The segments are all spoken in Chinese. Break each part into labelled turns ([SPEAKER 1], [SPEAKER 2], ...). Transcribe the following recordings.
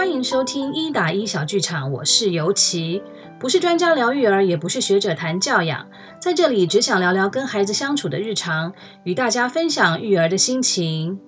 [SPEAKER 1] 欢迎收听一打一小剧场，我是尤琪，不是专家聊育儿，也不是学者谈教养，在这里只想聊聊跟孩子相处的日常，与大家分享育儿的心情。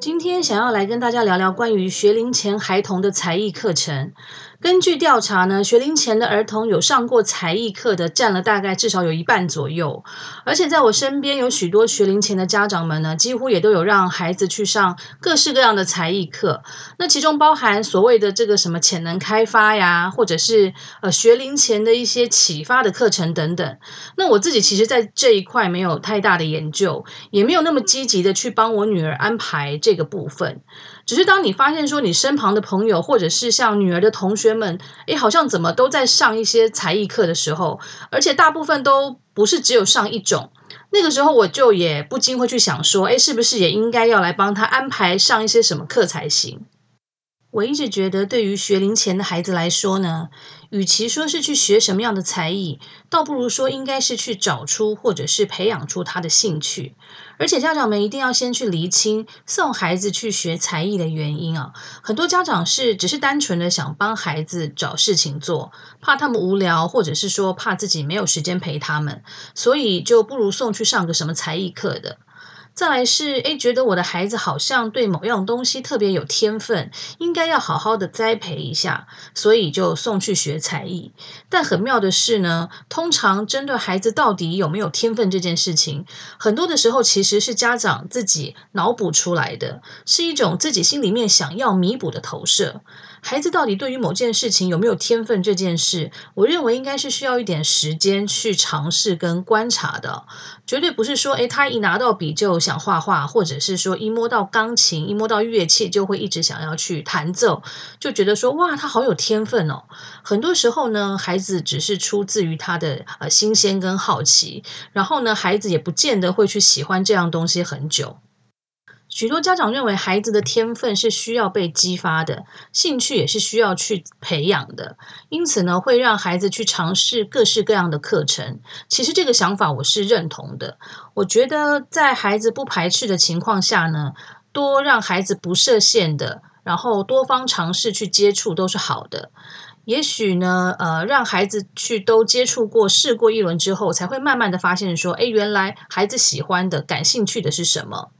[SPEAKER 1] 今天想要来跟大家聊聊关于学龄前孩童的才艺课程。根据调查呢，学龄前的儿童有上过才艺课的占了大概至少有一半左右。而且在我身边有许多学龄前的家长们呢，几乎也都有让孩子去上各式各样的才艺课。那其中包含所谓的这个什么潜能开发呀，或者是呃学龄前的一些启发的课程等等。那我自己其实在这一块没有太大的研究，也没有那么积极的去帮我女儿安排这。个部分，只是当你发现说你身旁的朋友，或者是像女儿的同学们，诶，好像怎么都在上一些才艺课的时候，而且大部分都不是只有上一种，那个时候我就也不禁会去想说，诶，是不是也应该要来帮他安排上一些什么课才行？我一直觉得，对于学龄前的孩子来说呢，与其说是去学什么样的才艺，倒不如说应该是去找出或者是培养出他的兴趣。而且家长们一定要先去厘清送孩子去学才艺的原因啊。很多家长是只是单纯的想帮孩子找事情做，怕他们无聊，或者是说怕自己没有时间陪他们，所以就不如送去上个什么才艺课的。再来是，诶，觉得我的孩子好像对某样东西特别有天分，应该要好好的栽培一下，所以就送去学才艺。但很妙的是呢，通常针对孩子到底有没有天分这件事情，很多的时候其实是家长自己脑补出来的，是一种自己心里面想要弥补的投射。孩子到底对于某件事情有没有天分这件事，我认为应该是需要一点时间去尝试跟观察的，绝对不是说，诶，他一拿到笔就想画画，或者是说一摸到钢琴、一摸到乐器就会一直想要去弹奏，就觉得说，哇，他好有天分哦。很多时候呢，孩子只是出自于他的呃新鲜跟好奇，然后呢，孩子也不见得会去喜欢这样东西很久。许多家长认为孩子的天分是需要被激发的，兴趣也是需要去培养的，因此呢，会让孩子去尝试各式各样的课程。其实这个想法我是认同的。我觉得在孩子不排斥的情况下呢，多让孩子不设限的，然后多方尝试去接触都是好的。也许呢，呃，让孩子去都接触过、试过一轮之后，才会慢慢的发现说，诶，原来孩子喜欢的、感兴趣的是什么。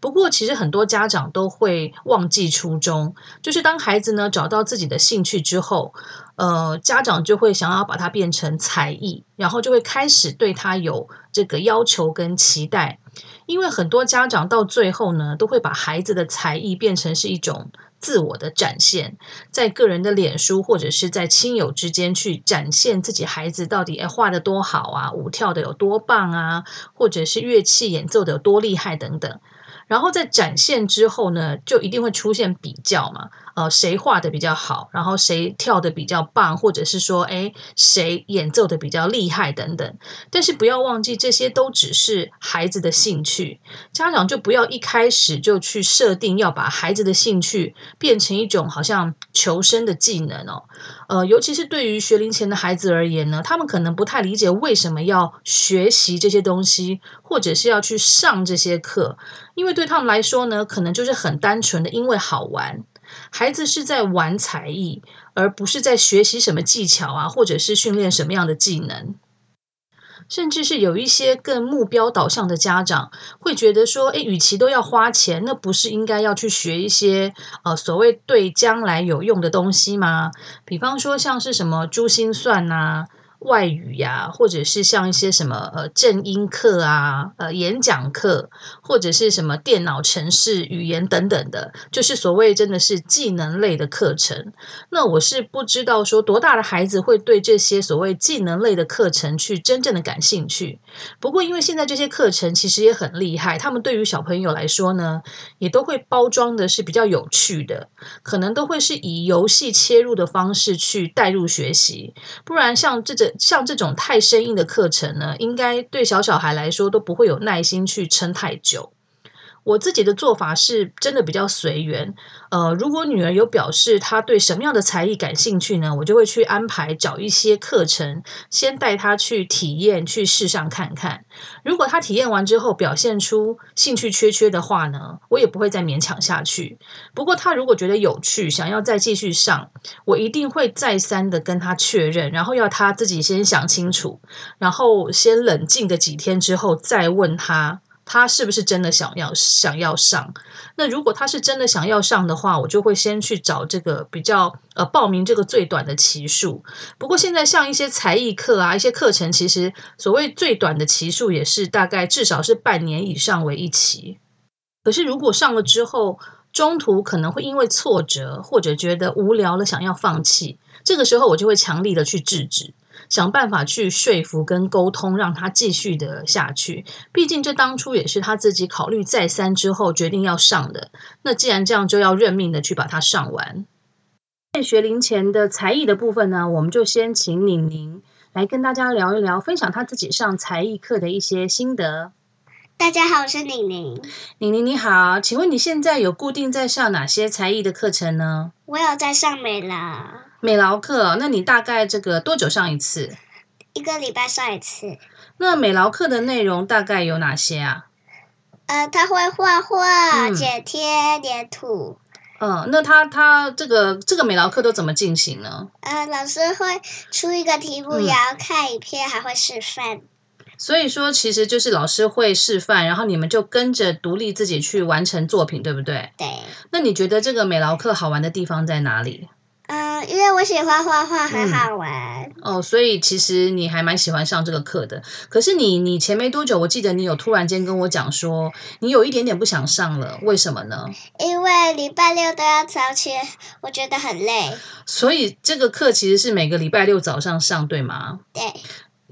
[SPEAKER 1] 不过，其实很多家长都会忘记初衷，就是当孩子呢找到自己的兴趣之后，呃，家长就会想要把它变成才艺，然后就会开始对他有这个要求跟期待。因为很多家长到最后呢，都会把孩子的才艺变成是一种自我的展现，在个人的脸书或者是在亲友之间去展现自己孩子到底诶画得多好啊，舞跳得有多棒啊，或者是乐器演奏得有多厉害等等。然后在展现之后呢，就一定会出现比较嘛。呃，谁画的比较好，然后谁跳的比较棒，或者是说，诶，谁演奏的比较厉害等等。但是不要忘记，这些都只是孩子的兴趣。家长就不要一开始就去设定要把孩子的兴趣变成一种好像求生的技能哦。呃，尤其是对于学龄前的孩子而言呢，他们可能不太理解为什么要学习这些东西，或者是要去上这些课，因为对他们来说呢，可能就是很单纯的因为好玩。孩子是在玩才艺，而不是在学习什么技巧啊，或者是训练什么样的技能。甚至是有一些更目标导向的家长会觉得说，诶，与其都要花钱，那不是应该要去学一些呃所谓对将来有用的东西吗？比方说像是什么珠心算呐、外语呀，或者是像一些什么呃正音课啊，呃演讲课，或者是什么电脑城市语言等等的，就是所谓真的是技能类的课程。那我是不知道说多大的孩子会对这些所谓技能类的课程去真正的感兴趣。不过因为现在这些课程其实也很厉害，他们对于小朋友来说呢，也都会包装的是比较有趣的，可能都会是以游戏切入的方式去带入学习，不然像这像这种太生硬的课程呢，应该对小小孩来说都不会有耐心去撑太久。我自己的做法是真的比较随缘，呃，如果女儿有表示她对什么样的才艺感兴趣呢，我就会去安排找一些课程，先带她去体验、去试上看看。如果她体验完之后表现出兴趣缺缺的话呢，我也不会再勉强下去。不过她如果觉得有趣，想要再继续上，我一定会再三的跟她确认，然后要她自己先想清楚，然后先冷静个几天之后再问她。他是不是真的想要想要上？那如果他是真的想要上的话，我就会先去找这个比较呃报名这个最短的期数。不过现在像一些才艺课啊，一些课程，其实所谓最短的期数也是大概至少是半年以上为一期。可是如果上了之后，中途可能会因为挫折或者觉得无聊了想要放弃，这个时候我就会强力的去制止。想办法去说服跟沟通，让他继续的下去。毕竟这当初也是他自己考虑再三之后决定要上的。那既然这样，就要认命的去把它上完。在学龄前的才艺的部分呢，我们就先请宁宁来跟大家聊一聊，分享他自己上才艺课的一些心得。
[SPEAKER 2] 大家好，我是宁宁。
[SPEAKER 1] 宁宁你好，请问你现在有固定在上哪些才艺的课程呢？
[SPEAKER 2] 我有在上美劳。
[SPEAKER 1] 美劳课，那你大概这个多久上一次？
[SPEAKER 2] 一个礼拜上一次。
[SPEAKER 1] 那美劳课的内容大概有哪些啊？
[SPEAKER 2] 呃，他会画画、剪贴、粘土。
[SPEAKER 1] 嗯，那他他这个这个美劳课都怎么进行呢？
[SPEAKER 2] 呃，老师会出一个题目，然后看影片，还会示范。
[SPEAKER 1] 所以说，其实就是老师会示范，然后你们就跟着独立自己去完成作品，对不对？
[SPEAKER 2] 对。
[SPEAKER 1] 那你觉得这个美劳课好玩的地方在哪里？
[SPEAKER 2] 嗯，因为我喜欢画画，很好玩。
[SPEAKER 1] 嗯。哦，所以其实你还蛮喜欢上这个课的。可是你，你前没多久，我记得你有突然间跟我讲说，你有一点点不想上了，为什么呢？
[SPEAKER 2] 因为礼拜六都要早起，我觉得很累。
[SPEAKER 1] 所以这个课其实是每个礼拜六早上上，对吗？
[SPEAKER 2] 对。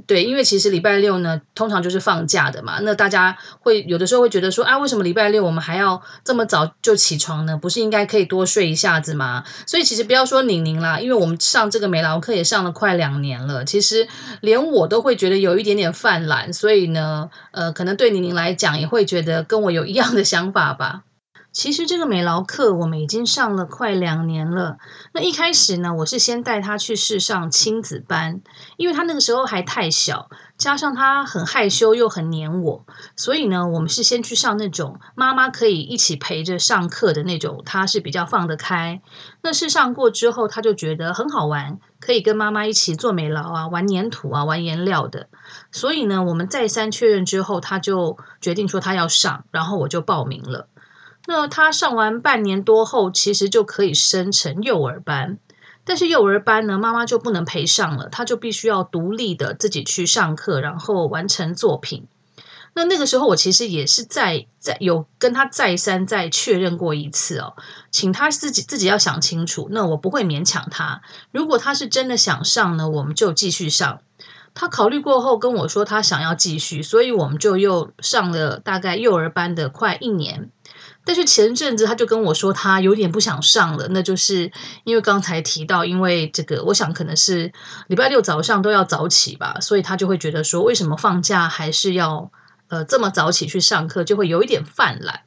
[SPEAKER 1] 对，因为其实礼拜六呢，通常就是放假的嘛。那大家会有的时候会觉得说，啊，为什么礼拜六我们还要这么早就起床呢？不是应该可以多睡一下子吗？所以其实不要说宁宁啦，因为我们上这个美劳课也上了快两年了，其实连我都会觉得有一点点犯懒。所以呢，呃，可能对宁宁来讲也会觉得跟我有一样的想法吧。其实这个美劳课我们已经上了快两年了。那一开始呢，我是先带他去试上亲子班，因为他那个时候还太小，加上他很害羞又很黏我，所以呢，我们是先去上那种妈妈可以一起陪着上课的那种，他是比较放得开。那试上过之后，他就觉得很好玩，可以跟妈妈一起做美劳啊，玩粘土啊，玩颜料的。所以呢，我们再三确认之后，他就决定说他要上，然后我就报名了。那他上完半年多后，其实就可以升成幼儿班，但是幼儿班呢，妈妈就不能陪上了，他就必须要独立的自己去上课，然后完成作品。那那个时候，我其实也是在在有跟他再三再确认过一次哦，请他自己自己要想清楚。那我不会勉强他，如果他是真的想上呢，我们就继续上。他考虑过后跟我说，他想要继续，所以我们就又上了大概幼儿班的快一年。但是前阵子他就跟我说，他有点不想上了，那就是因为刚才提到，因为这个，我想可能是礼拜六早上都要早起吧，所以他就会觉得说，为什么放假还是要呃这么早起去上课，就会有一点犯懒。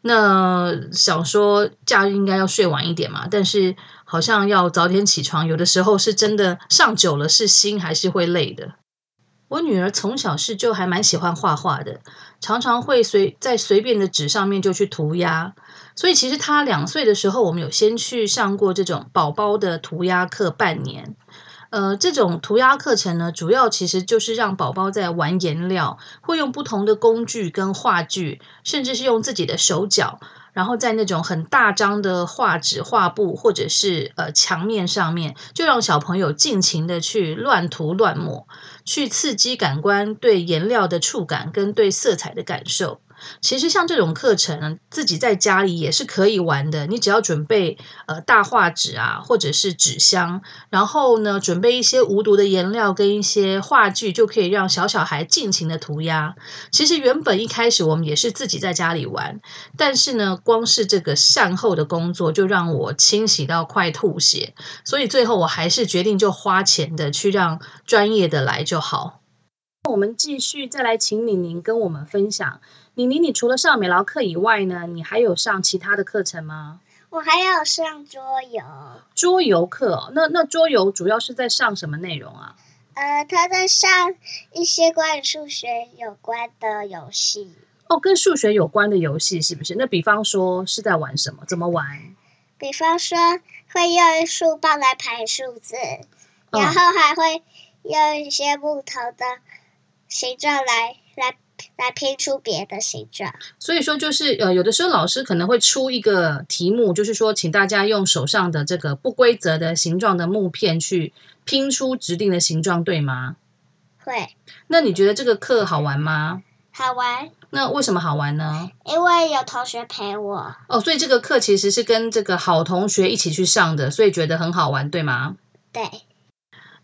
[SPEAKER 1] 那想说假日应该要睡晚一点嘛，但是好像要早点起床，有的时候是真的上久了，是心还是会累的。我女儿从小是就还蛮喜欢画画的，常常会随在随便的纸上面就去涂鸦。所以其实她两岁的时候，我们有先去上过这种宝宝的涂鸦课半年。呃，这种涂鸦课程呢，主要其实就是让宝宝在玩颜料，会用不同的工具跟画具，甚至是用自己的手脚。然后在那种很大张的画纸、画布或者是呃墙面上面，就让小朋友尽情的去乱涂乱抹，去刺激感官对颜料的触感跟对色彩的感受。其实像这种课程，自己在家里也是可以玩的。你只要准备呃大画纸啊，或者是纸箱，然后呢准备一些无毒的颜料跟一些画具，就可以让小小孩尽情的涂鸦。其实原本一开始我们也是自己在家里玩，但是呢，光是这个善后的工作就让我清洗到快吐血，所以最后我还是决定就花钱的去让专业的来就好。我们继续再来请李宁跟我们分享。宁宁，你除了上美劳课以外呢，你还有上其他的课程吗？
[SPEAKER 2] 我还有上桌游。
[SPEAKER 1] 桌游课，那那桌游主要是在上什么内容啊？
[SPEAKER 2] 呃，他在上一些关于数学有关的游戏。
[SPEAKER 1] 哦，跟数学有关的游戏是不是？那比方说是在玩什么？怎么玩？
[SPEAKER 2] 比方说会用树棒来排数字，嗯，然后还会用一些木头的形状来来来拼出别的形状。
[SPEAKER 1] 所以说，就是呃，有的时候老师可能会出一个题目，就是说，请大家用手上的这个不规则的形状的木片去拼出指定的形状，对吗？
[SPEAKER 2] 会。那
[SPEAKER 1] 你觉得这个课好玩吗？
[SPEAKER 2] 好玩。
[SPEAKER 1] 那为什么好玩呢？
[SPEAKER 2] 因为有同学陪我。
[SPEAKER 1] 哦，所以这个课其实是跟这个好同学一起去上的，所以觉得很好玩，对吗？
[SPEAKER 2] 对。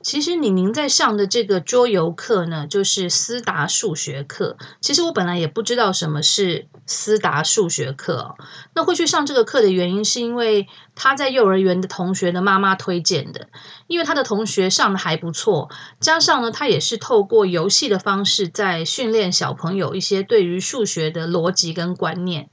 [SPEAKER 1] 其实宁宁在上的这个桌游课呢，就是思达数学课。其实我本来也不知道什么是思达数学课哦。那会去上这个课的原因，是因为他在幼儿园的同学的妈妈推荐的。因为他的同学上的还不错，加上呢，他也是透过游戏的方式在训练小朋友一些对于数学的逻辑跟观念。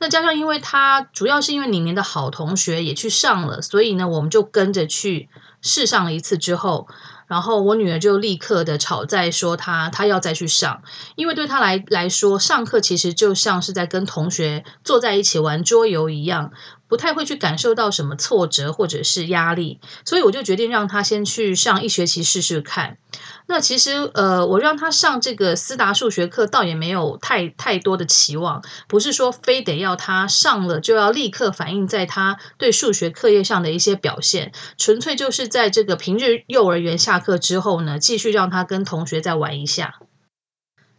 [SPEAKER 1] 那加上，因为他主要是因为里面的好同学也去上了，所以呢，我们就跟着去。试上了一次之后，然后我女儿就立刻的吵在说她她要再去上，因为对她来来说，上课其实就像是在跟同学坐在一起玩桌游一样。不太会去感受到什么挫折或者是压力，所以我就决定让他先去上一学期试试看。那其实呃，我让他上这个思达数学课，倒也没有太太多的期望，不是说非得要他上了就要立刻反映在他对数学课业上的一些表现，纯粹就是在这个平日幼儿园下课之后呢，继续让他跟同学再玩一下。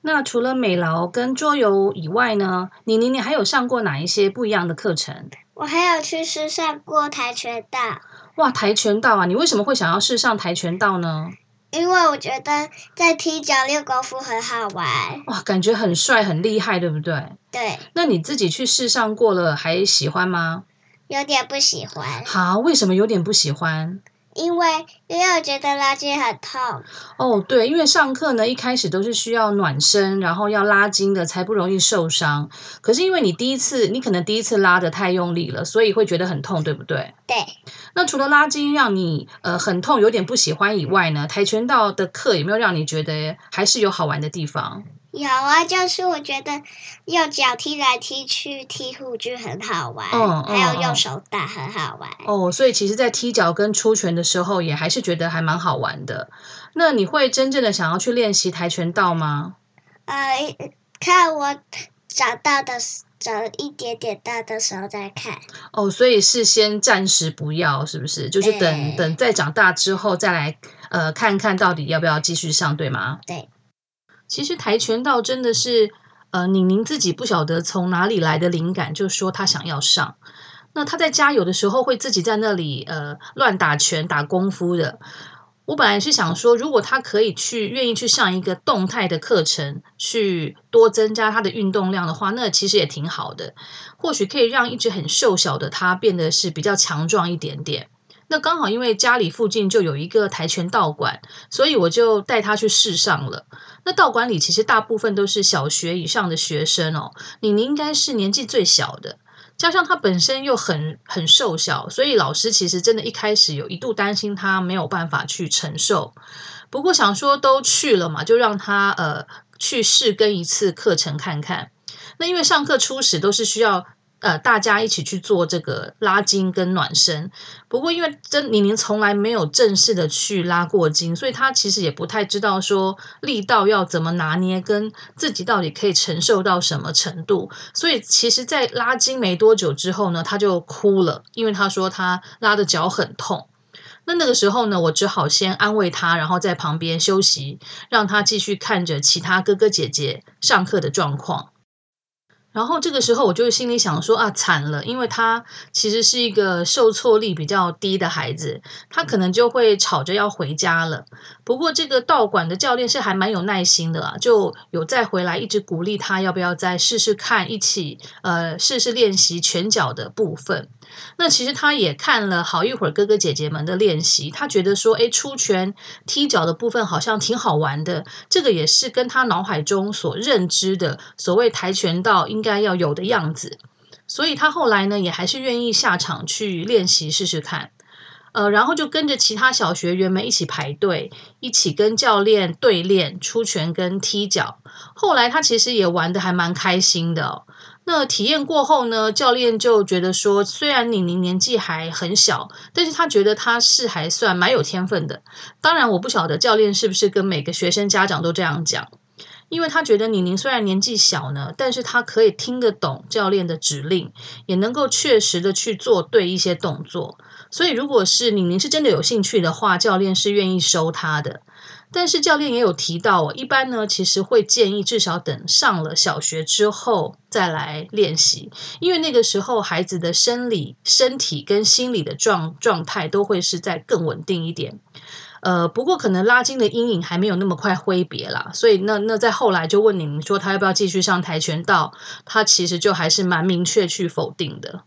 [SPEAKER 1] 那除了美劳跟桌游以外呢，你你你还有上过哪一些不一样的课程？
[SPEAKER 2] 我还有去试上过跆拳道。
[SPEAKER 1] 哇，跆拳道啊！你为什么会想要试上跆拳道呢？
[SPEAKER 2] 因为我觉得在踢脚练功夫很好玩。
[SPEAKER 1] 哇，感觉很帅很厉害，对不对？
[SPEAKER 2] 对。
[SPEAKER 1] 那你自己去试上过了，还喜欢吗？
[SPEAKER 2] 有点不喜欢。
[SPEAKER 1] 好，为什么有点不喜欢？
[SPEAKER 2] 因为因为我觉得拉筋很痛。
[SPEAKER 1] 哦，对，因为上课呢，一开始都是需要暖身，然后要拉筋的，才不容易受伤。可是因为你第一次，你可能第一次拉的太用力了，所以会觉得很痛，对不对？
[SPEAKER 2] 对。
[SPEAKER 1] 那除了拉筋让你呃很痛，有点不喜欢以外呢，跆拳道的课有没有让你觉得还是有好玩的地方？
[SPEAKER 2] 有啊，就是我觉得用脚踢来踢去踢护具很好玩，嗯，还有用手打很好玩。
[SPEAKER 1] 哦，所以其实，在踢脚跟出拳的时候，也还是觉得还蛮好玩的。那你会真正的想要去练习跆拳道吗？
[SPEAKER 2] 呃，看我长大的长一点点大的时候再看。
[SPEAKER 1] 哦，所以是先暂时不要，是不是？就是等等再长大之后再来，呃，看看到底要不要继续上，对吗？
[SPEAKER 2] 对。
[SPEAKER 1] 其实跆拳道真的是，呃，宁宁自己不晓得从哪里来的灵感，就说他想要上。那他在家有的时候会自己在那里呃乱打拳打功夫的。我本来是想说，如果他可以去愿意去上一个动态的课程，去多增加他的运动量的话，那其实也挺好的。或许可以让一直很瘦小的他变得是比较强壮一点点。那刚好因为家里附近就有一个跆拳道馆，所以我就带他去试上了。那道馆里其实大部分都是小学以上的学生哦，宁宁应该是年纪最小的，加上他本身又很很瘦小，所以老师其实真的一开始有一度担心他没有办法去承受。不过想说都去了嘛，就让他呃去试跟一次课程看看。那因为上课初始都是需要。呃，大家一起去做这个拉筋跟暖身。不过，因为真宁宁从来没有正式的去拉过筋，所以她其实也不太知道说力道要怎么拿捏，跟自己到底可以承受到什么程度。所以，其实，在拉筋没多久之后呢，她就哭了，因为她说她拉的脚很痛。那那个时候呢，我只好先安慰她，然后在旁边休息，让她继续看着其他哥哥姐姐上课的状况。然后这个时候，我就心里想说啊，惨了，因为他其实是一个受挫力比较低的孩子，他可能就会吵着要回家了。不过这个道馆的教练是还蛮有耐心的啊，就有再回来一直鼓励他，要不要再试试看，一起呃试试练习拳脚的部分。那其实他也看了好一会儿哥哥姐姐们的练习，他觉得说，诶，出拳踢脚的部分好像挺好玩的。这个也是跟他脑海中所认知的所谓跆拳道应该要有的样子。所以他后来呢，也还是愿意下场去练习试试看。呃，然后就跟着其他小学员们一起排队，一起跟教练对练出拳跟踢脚。后来他其实也玩得还蛮开心的。那体验过后呢，教练就觉得说，虽然宁宁年纪还很小，但是他觉得他是还算蛮有天分的。当然，我不晓得教练是不是跟每个学生家长都这样讲。因为他觉得宁宁虽然年纪小呢，但是他可以听得懂教练的指令，也能够确实的去做对一些动作。所以，如果是宁宁是真的有兴趣的话，教练是愿意收他的。但是教练也有提到哦，一般呢，其实会建议至少等上了小学之后再来练习，因为那个时候孩子的生理、身体跟心理的状状态都会是在更稳定一点。呃，不过可能拉筋的阴影还没有那么快挥别啦，所以那那在后来就问你们说他要不要继续上跆拳道，他其实就还是蛮明确去否定的。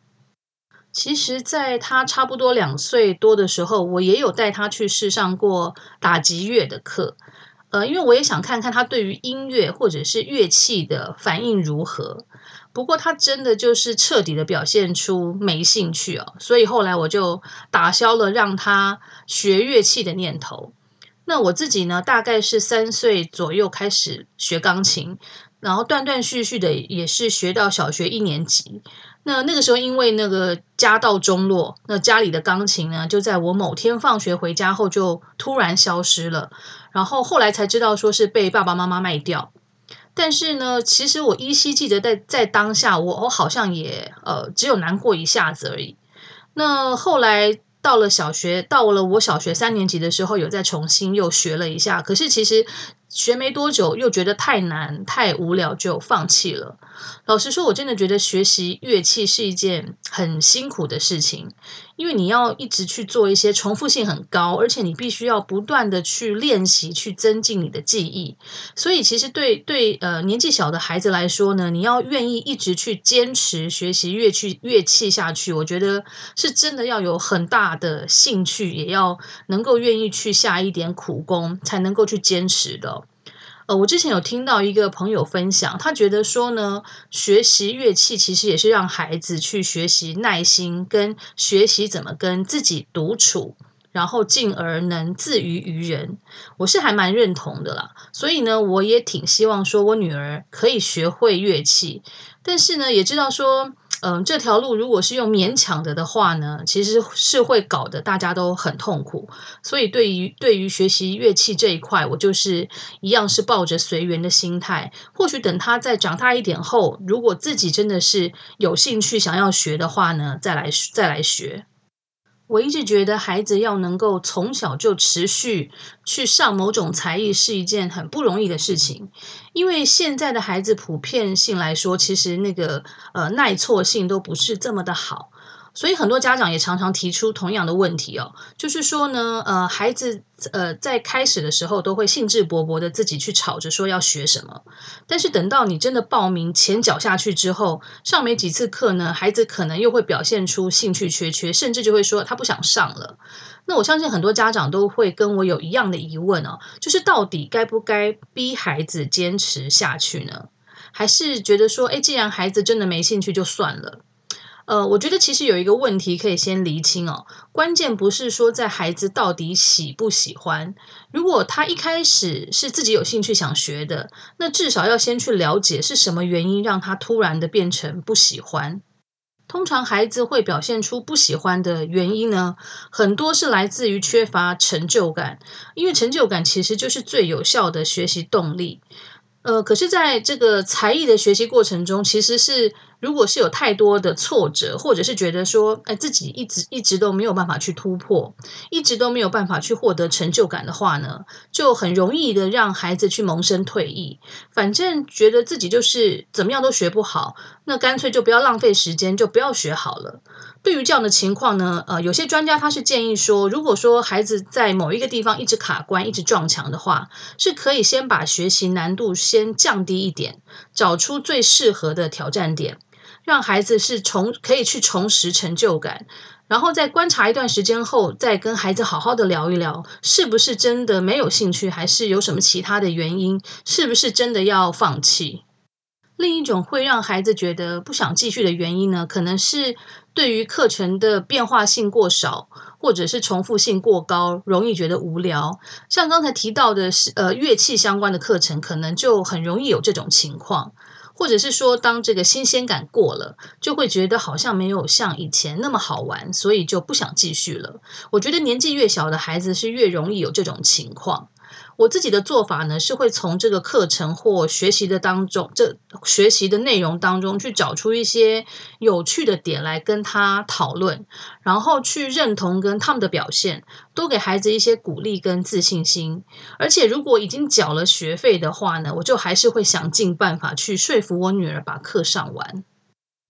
[SPEAKER 1] 其实，在他差不多两岁多的时候，我也有带他去试上过打击乐的课，呃，因为我也想看看他对于音乐或者是乐器的反应如何。不过他真的就是彻底的表现出没兴趣哦，所以后来我就打消了让他学乐器的念头。那我自己呢，大概是三岁左右开始学钢琴，然后断断续续的也是学到小学一年级。那那个时候因为那个家道中落，那家里的钢琴呢，就在我某天放学回家后就突然消失了，然后后来才知道说是被爸爸妈妈卖掉。但是呢，其实我依稀记得在在当下，我我好像也呃只有难过一下子而已。那后来到了小学，到了我小学三年级的时候，有再重新又学了一下，可是其实。学没多久，又觉得太难、太无聊，就放弃了。老实说，我真的觉得学习乐器是一件很辛苦的事情，因为你要一直去做一些重复性很高，而且你必须要不断的去练习，去增进你的记忆。所以，其实对对呃年纪小的孩子来说呢，你要愿意一直去坚持学习乐器乐器下去，我觉得是真的要有很大的兴趣，也要能够愿意去下一点苦功，才能够去坚持的。呃，我之前有听到一个朋友分享，他觉得说呢，学习乐器其实也是让孩子去学习耐心，跟学习怎么跟自己独处，然后进而能自娱于人。我是还蛮认同的啦，所以呢，我也挺希望说我女儿可以学会乐器，但是呢，也知道说。嗯，这条路如果是用勉强的的话呢，其实是会搞得大家都很痛苦。所以对于对于学习乐器这一块，我就是一样是抱着随缘的心态。或许等他再长大一点后，如果自己真的是有兴趣想要学的话呢，再来再来学。我一直觉得孩子要能够从小就持续去上某种才艺是一件很不容易的事情，因为现在的孩子普遍性来说，其实那个呃耐挫性都不是这么的好。所以很多家长也常常提出同样的问题哦，就是说呢，呃，孩子呃在开始的时候都会兴致勃勃的自己去吵着说要学什么，但是等到你真的报名钱缴下去之后，上没几次课呢，孩子可能又会表现出兴趣缺缺，甚至就会说他不想上了。那我相信很多家长都会跟我有一样的疑问哦，就是到底该不该逼孩子坚持下去呢？还是觉得说，诶，既然孩子真的没兴趣就算了？呃，我觉得其实有一个问题可以先厘清哦。关键不是说在孩子到底喜不喜欢，如果他一开始是自己有兴趣想学的，那至少要先去了解是什么原因让他突然的变成不喜欢。通常孩子会表现出不喜欢的原因呢，很多是来自于缺乏成就感，因为成就感其实就是最有效的学习动力。呃，可是在这个才艺的学习过程中，其实是。如果是有太多的挫折，或者是觉得说，哎，自己一直一直都没有办法去突破，一直都没有办法去获得成就感的话呢，就很容易的让孩子去萌生退意。反正觉得自己就是怎么样都学不好，那干脆就不要浪费时间，就不要学好了。对于这样的情况呢，呃，有些专家他是建议说，如果说孩子在某一个地方一直卡关，一直撞墙的话，是可以先把学习难度先降低一点，找出最适合的挑战点。让孩子是重可以去重拾成就感，然后在观察一段时间后，再跟孩子好好的聊一聊，是不是真的没有兴趣，还是有什么其他的原因，是不是真的要放弃？另一种会让孩子觉得不想继续的原因呢，可能是对于课程的变化性过少，或者是重复性过高，容易觉得无聊。像刚才提到的是，呃，乐器相关的课程，可能就很容易有这种情况。或者是说，当这个新鲜感过了，就会觉得好像没有像以前那么好玩，所以就不想继续了。我觉得年纪越小的孩子是越容易有这种情况。我自己的做法呢，是会从这个课程或学习的当中，这学习的内容当中去找出一些有趣的点来跟他讨论，然后去认同跟他们的表现，多给孩子一些鼓励跟自信心。而且如果已经缴了学费的话呢，我就还是会想尽办法去说服我女儿把课上完。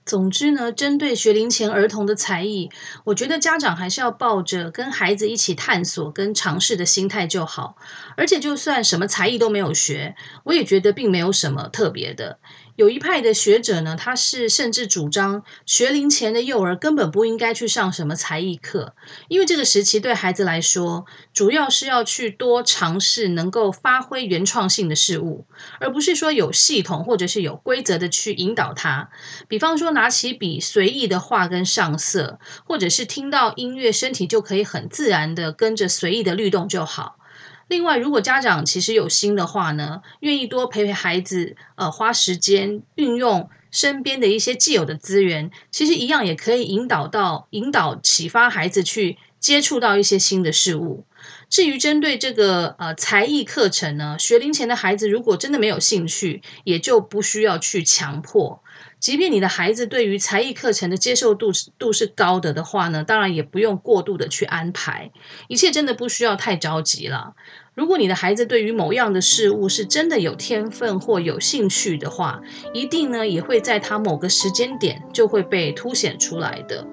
[SPEAKER 1] 总之呢，针对学龄前儿童的才艺，我觉得家长还是要抱着跟孩子一起探索跟尝试的心态就好。而且，就算什么才艺都没有学，我也觉得并没有什么特别的。有一派的学者呢，他是甚至主张学龄前的幼儿根本不应该去上什么才艺课，因为这个时期对孩子来说，主要是要去多尝试能够发挥原创性的事物，而不是说有系统或者是有规则的去引导他。比方说，拿起笔随意的画跟上色，或者是听到音乐，身体就可以很自然的跟着随意的律动就好。另外，如果家长其实有心的话呢，愿意多陪陪孩子，呃，花时间运用身边的一些既有的资源，其实一样也可以引导到、引导启发孩子去接触到一些新的事物。至于针对这个呃才艺课程呢，学龄前的孩子如果真的没有兴趣，也就不需要去强迫。即便你的孩子对于才艺课程的接受度度是高的的话呢，当然也不用过度的去安排，一切真的不需要太着急了。如果你的孩子对于某样的事物是真的有天分或有兴趣的话，一定呢也会在他某个时间点就会被凸显出来的。